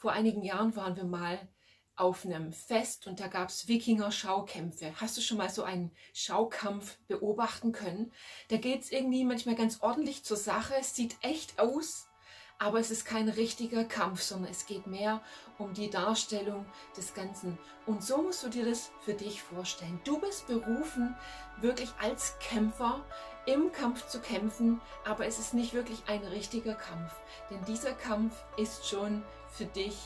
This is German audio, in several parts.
Vor einigen Jahren waren wir mal auf einem Fest und da gab es Wikinger-Schaukämpfe. Hast du schon mal so einen Schaukampf beobachten können? Da geht es irgendwie manchmal ganz ordentlich zur Sache. Es sieht echt aus, aber es ist kein richtiger Kampf, sondern es geht mehr um die Darstellung des Ganzen. Und so musst du dir das für dich vorstellen. Du bist berufen, wirklich als Kämpfer im Kampf zu kämpfen, aber es ist nicht wirklich ein richtiger Kampf, denn dieser Kampf ist schon für dich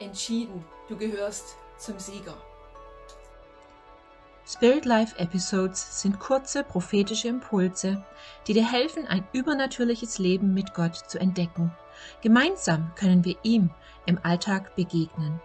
entschieden. Du gehörst zum Sieger. Spirit Life Episodes sind kurze prophetische Impulse, die dir helfen, ein übernatürliches Leben mit Gott zu entdecken. Gemeinsam können wir ihm im Alltag begegnen.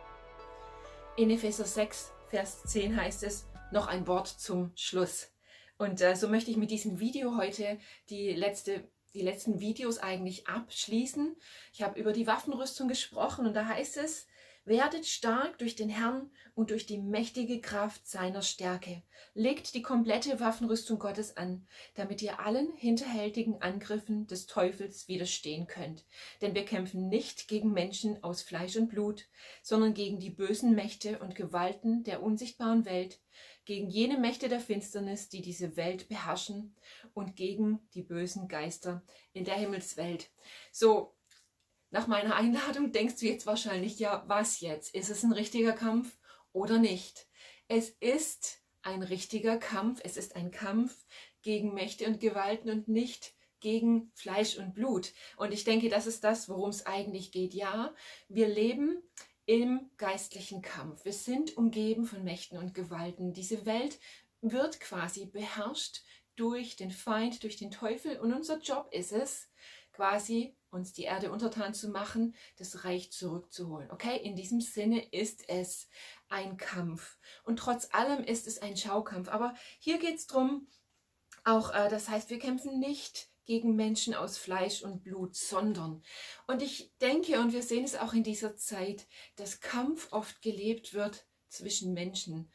In Epheser 6, Vers 10 heißt es noch ein Wort zum Schluss. Und äh, so möchte ich mit diesem Video heute die, letzte, die letzten Videos eigentlich abschließen. Ich habe über die Waffenrüstung gesprochen und da heißt es, Werdet stark durch den Herrn und durch die mächtige Kraft seiner Stärke. Legt die komplette Waffenrüstung Gottes an, damit ihr allen hinterhältigen Angriffen des Teufels widerstehen könnt. Denn wir kämpfen nicht gegen Menschen aus Fleisch und Blut, sondern gegen die bösen Mächte und Gewalten der unsichtbaren Welt, gegen jene Mächte der Finsternis, die diese Welt beherrschen und gegen die bösen Geister in der Himmelswelt. So, nach meiner Einladung denkst du jetzt wahrscheinlich, ja, was jetzt? Ist es ein richtiger Kampf oder nicht? Es ist ein richtiger Kampf. Es ist ein Kampf gegen Mächte und Gewalten und nicht gegen Fleisch und Blut. Und ich denke, das ist das, worum es eigentlich geht. Ja, wir leben im geistlichen Kampf. Wir sind umgeben von Mächten und Gewalten. Diese Welt wird quasi beherrscht durch den Feind, durch den Teufel. Und unser Job ist es, quasi uns die Erde untertan zu machen, das Reich zurückzuholen. Okay, in diesem Sinne ist es ein Kampf. Und trotz allem ist es ein Schaukampf. Aber hier geht es darum, auch, äh, das heißt, wir kämpfen nicht gegen Menschen aus Fleisch und Blut, sondern, und ich denke, und wir sehen es auch in dieser Zeit, dass Kampf oft gelebt wird zwischen Menschen,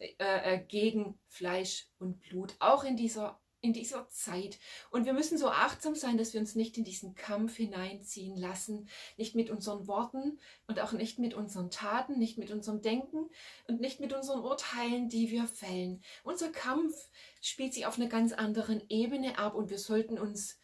äh, äh, gegen Fleisch und Blut, auch in dieser in dieser Zeit. Und wir müssen so achtsam sein, dass wir uns nicht in diesen Kampf hineinziehen lassen, nicht mit unseren Worten und auch nicht mit unseren Taten, nicht mit unserem Denken und nicht mit unseren Urteilen, die wir fällen. Unser Kampf spielt sich auf einer ganz anderen Ebene ab und wir sollten uns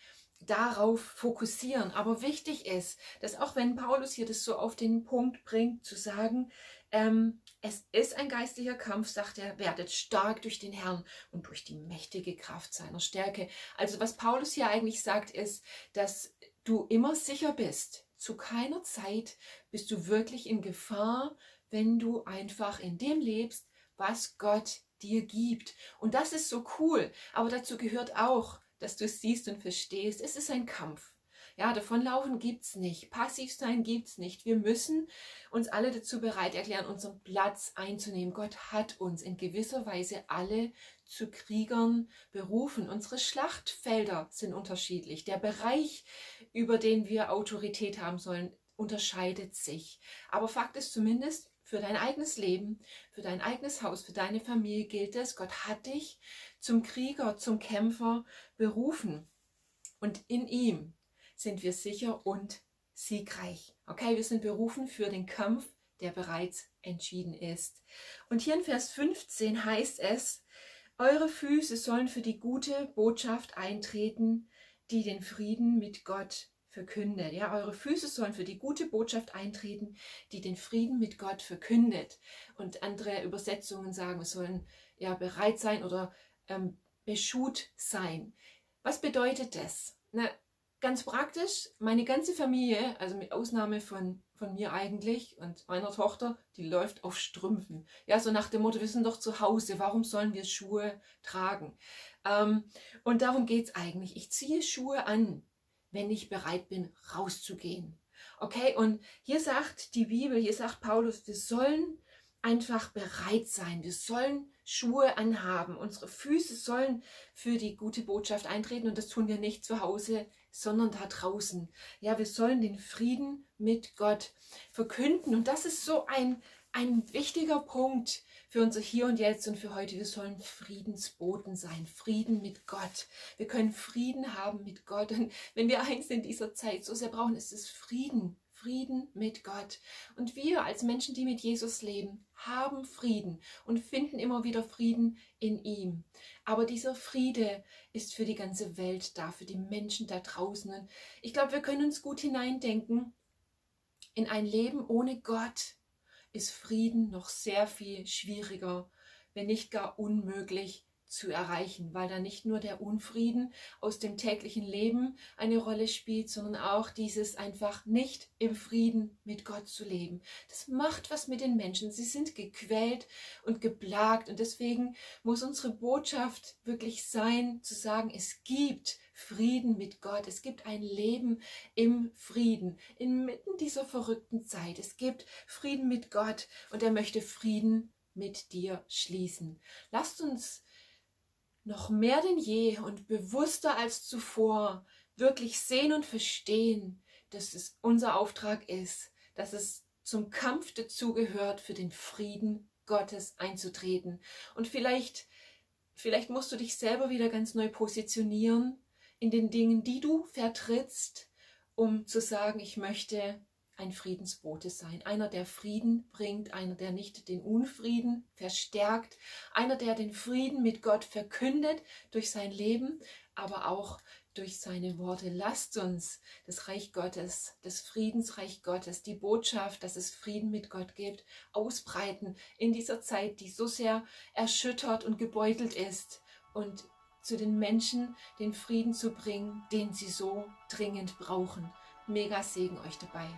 darauf fokussieren. Aber wichtig ist, dass auch wenn Paulus hier das so auf den Punkt bringt, zu sagen, ähm, es ist ein geistlicher Kampf, sagt er, werdet stark durch den Herrn und durch die mächtige Kraft seiner Stärke. Also was Paulus hier eigentlich sagt, ist, dass du immer sicher bist. Zu keiner Zeit bist du wirklich in Gefahr, wenn du einfach in dem lebst, was Gott dir gibt. Und das ist so cool. Aber dazu gehört auch, dass du es siehst und verstehst. Es ist ein Kampf. Ja, davonlaufen gibt's nicht. Passiv sein gibt's nicht. Wir müssen uns alle dazu bereit erklären, unseren Platz einzunehmen. Gott hat uns in gewisser Weise alle zu Kriegern berufen. Unsere Schlachtfelder sind unterschiedlich. Der Bereich, über den wir Autorität haben sollen, unterscheidet sich. Aber Fakt ist zumindest, für dein eigenes Leben, für dein eigenes Haus, für deine Familie gilt es, Gott hat dich zum Krieger, zum Kämpfer berufen. Und in ihm sind wir sicher und siegreich. Okay, wir sind berufen für den Kampf, der bereits entschieden ist. Und hier in Vers 15 heißt es, eure Füße sollen für die gute Botschaft eintreten, die den Frieden mit Gott verkündet. Ja, eure Füße sollen für die gute Botschaft eintreten, die den Frieden mit Gott verkündet. Und andere Übersetzungen sagen, wir sollen ja bereit sein oder ähm, beschut sein. Was bedeutet das? Na, ganz praktisch, meine ganze Familie, also mit Ausnahme von, von mir eigentlich und meiner Tochter, die läuft auf Strümpfen. Ja, so nach dem Motto, wir sind doch zu Hause, warum sollen wir Schuhe tragen? Ähm, und darum geht es eigentlich. Ich ziehe Schuhe an, wenn ich bereit bin, rauszugehen. Okay, und hier sagt die Bibel, hier sagt Paulus, wir sollen einfach bereit sein. Wir sollen Schuhe anhaben. Unsere Füße sollen für die gute Botschaft eintreten und das tun wir nicht zu Hause, sondern da draußen. Ja, wir sollen den Frieden mit Gott verkünden und das ist so ein, ein wichtiger Punkt für unser Hier und Jetzt und für heute. Wir sollen Friedensboten sein, Frieden mit Gott. Wir können Frieden haben mit Gott und wenn wir eins in dieser Zeit so sehr brauchen, ist es Frieden Frieden mit Gott. Und wir als Menschen, die mit Jesus leben, haben Frieden und finden immer wieder Frieden in ihm. Aber dieser Friede ist für die ganze Welt da, für die Menschen da draußen. Und ich glaube, wir können uns gut hineindenken in ein Leben ohne Gott ist Frieden noch sehr viel schwieriger, wenn nicht gar unmöglich zu erreichen, weil da nicht nur der Unfrieden aus dem täglichen Leben eine Rolle spielt, sondern auch dieses einfach nicht im Frieden mit Gott zu leben. Das macht was mit den Menschen. Sie sind gequält und geplagt und deswegen muss unsere Botschaft wirklich sein, zu sagen, es gibt Frieden mit Gott. Es gibt ein Leben im Frieden, inmitten dieser verrückten Zeit. Es gibt Frieden mit Gott und er möchte Frieden mit dir schließen. Lasst uns noch mehr denn je und bewusster als zuvor wirklich sehen und verstehen, dass es unser Auftrag ist, dass es zum Kampf dazugehört, für den Frieden Gottes einzutreten. Und vielleicht, vielleicht musst du dich selber wieder ganz neu positionieren in den Dingen, die du vertrittst, um zu sagen, ich möchte ein Friedensbote sein. Einer, der Frieden bringt, einer, der nicht den Unfrieden verstärkt, einer, der den Frieden mit Gott verkündet durch sein Leben, aber auch durch seine Worte. Lasst uns das Reich Gottes, das Friedensreich Gottes, die Botschaft, dass es Frieden mit Gott gibt, ausbreiten in dieser Zeit, die so sehr erschüttert und gebeutelt ist und zu den Menschen den Frieden zu bringen, den sie so dringend brauchen. Mega Segen euch dabei.